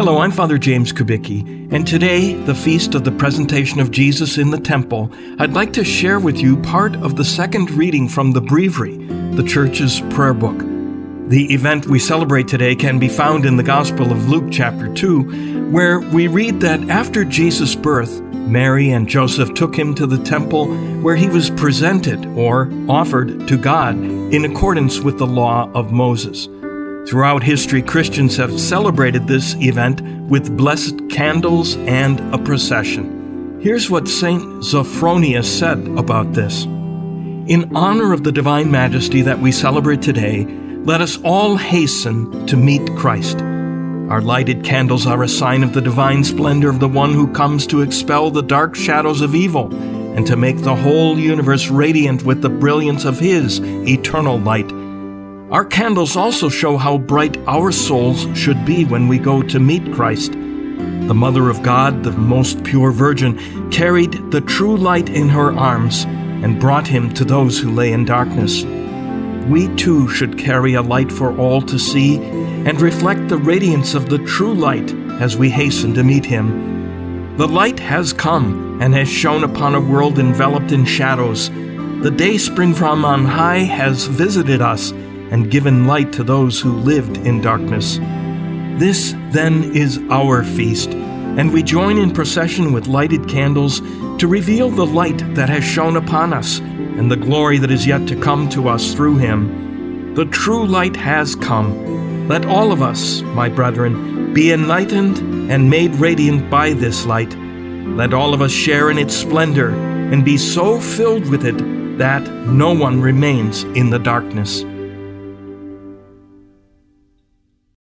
Hello, I'm Father James Kubicki, and today, the feast of the presentation of Jesus in the temple, I'd like to share with you part of the second reading from the Breviary, the Church's prayer book. The event we celebrate today can be found in the Gospel of Luke, chapter 2, where we read that after Jesus' birth, Mary and Joseph took him to the temple where he was presented or offered to God in accordance with the law of Moses. Throughout history, Christians have celebrated this event with blessed candles and a procession. Here's what St. Sophronius said about this In honor of the Divine Majesty that we celebrate today, let us all hasten to meet Christ. Our lighted candles are a sign of the divine splendor of the one who comes to expel the dark shadows of evil and to make the whole universe radiant with the brilliance of His eternal light. Our candles also show how bright our souls should be when we go to meet Christ. The Mother of God, the most pure Virgin, carried the true light in her arms and brought him to those who lay in darkness. We too should carry a light for all to see and reflect the radiance of the true light as we hasten to meet him. The light has come and has shone upon a world enveloped in shadows. The day spring from on high has visited us and given light to those who lived in darkness. This, then, is our feast, and we join in procession with lighted candles to reveal the light that has shone upon us and the glory that is yet to come to us through him. The true light has come. Let all of us, my brethren, be enlightened and made radiant by this light. Let all of us share in its splendor and be so filled with it that no one remains in the darkness.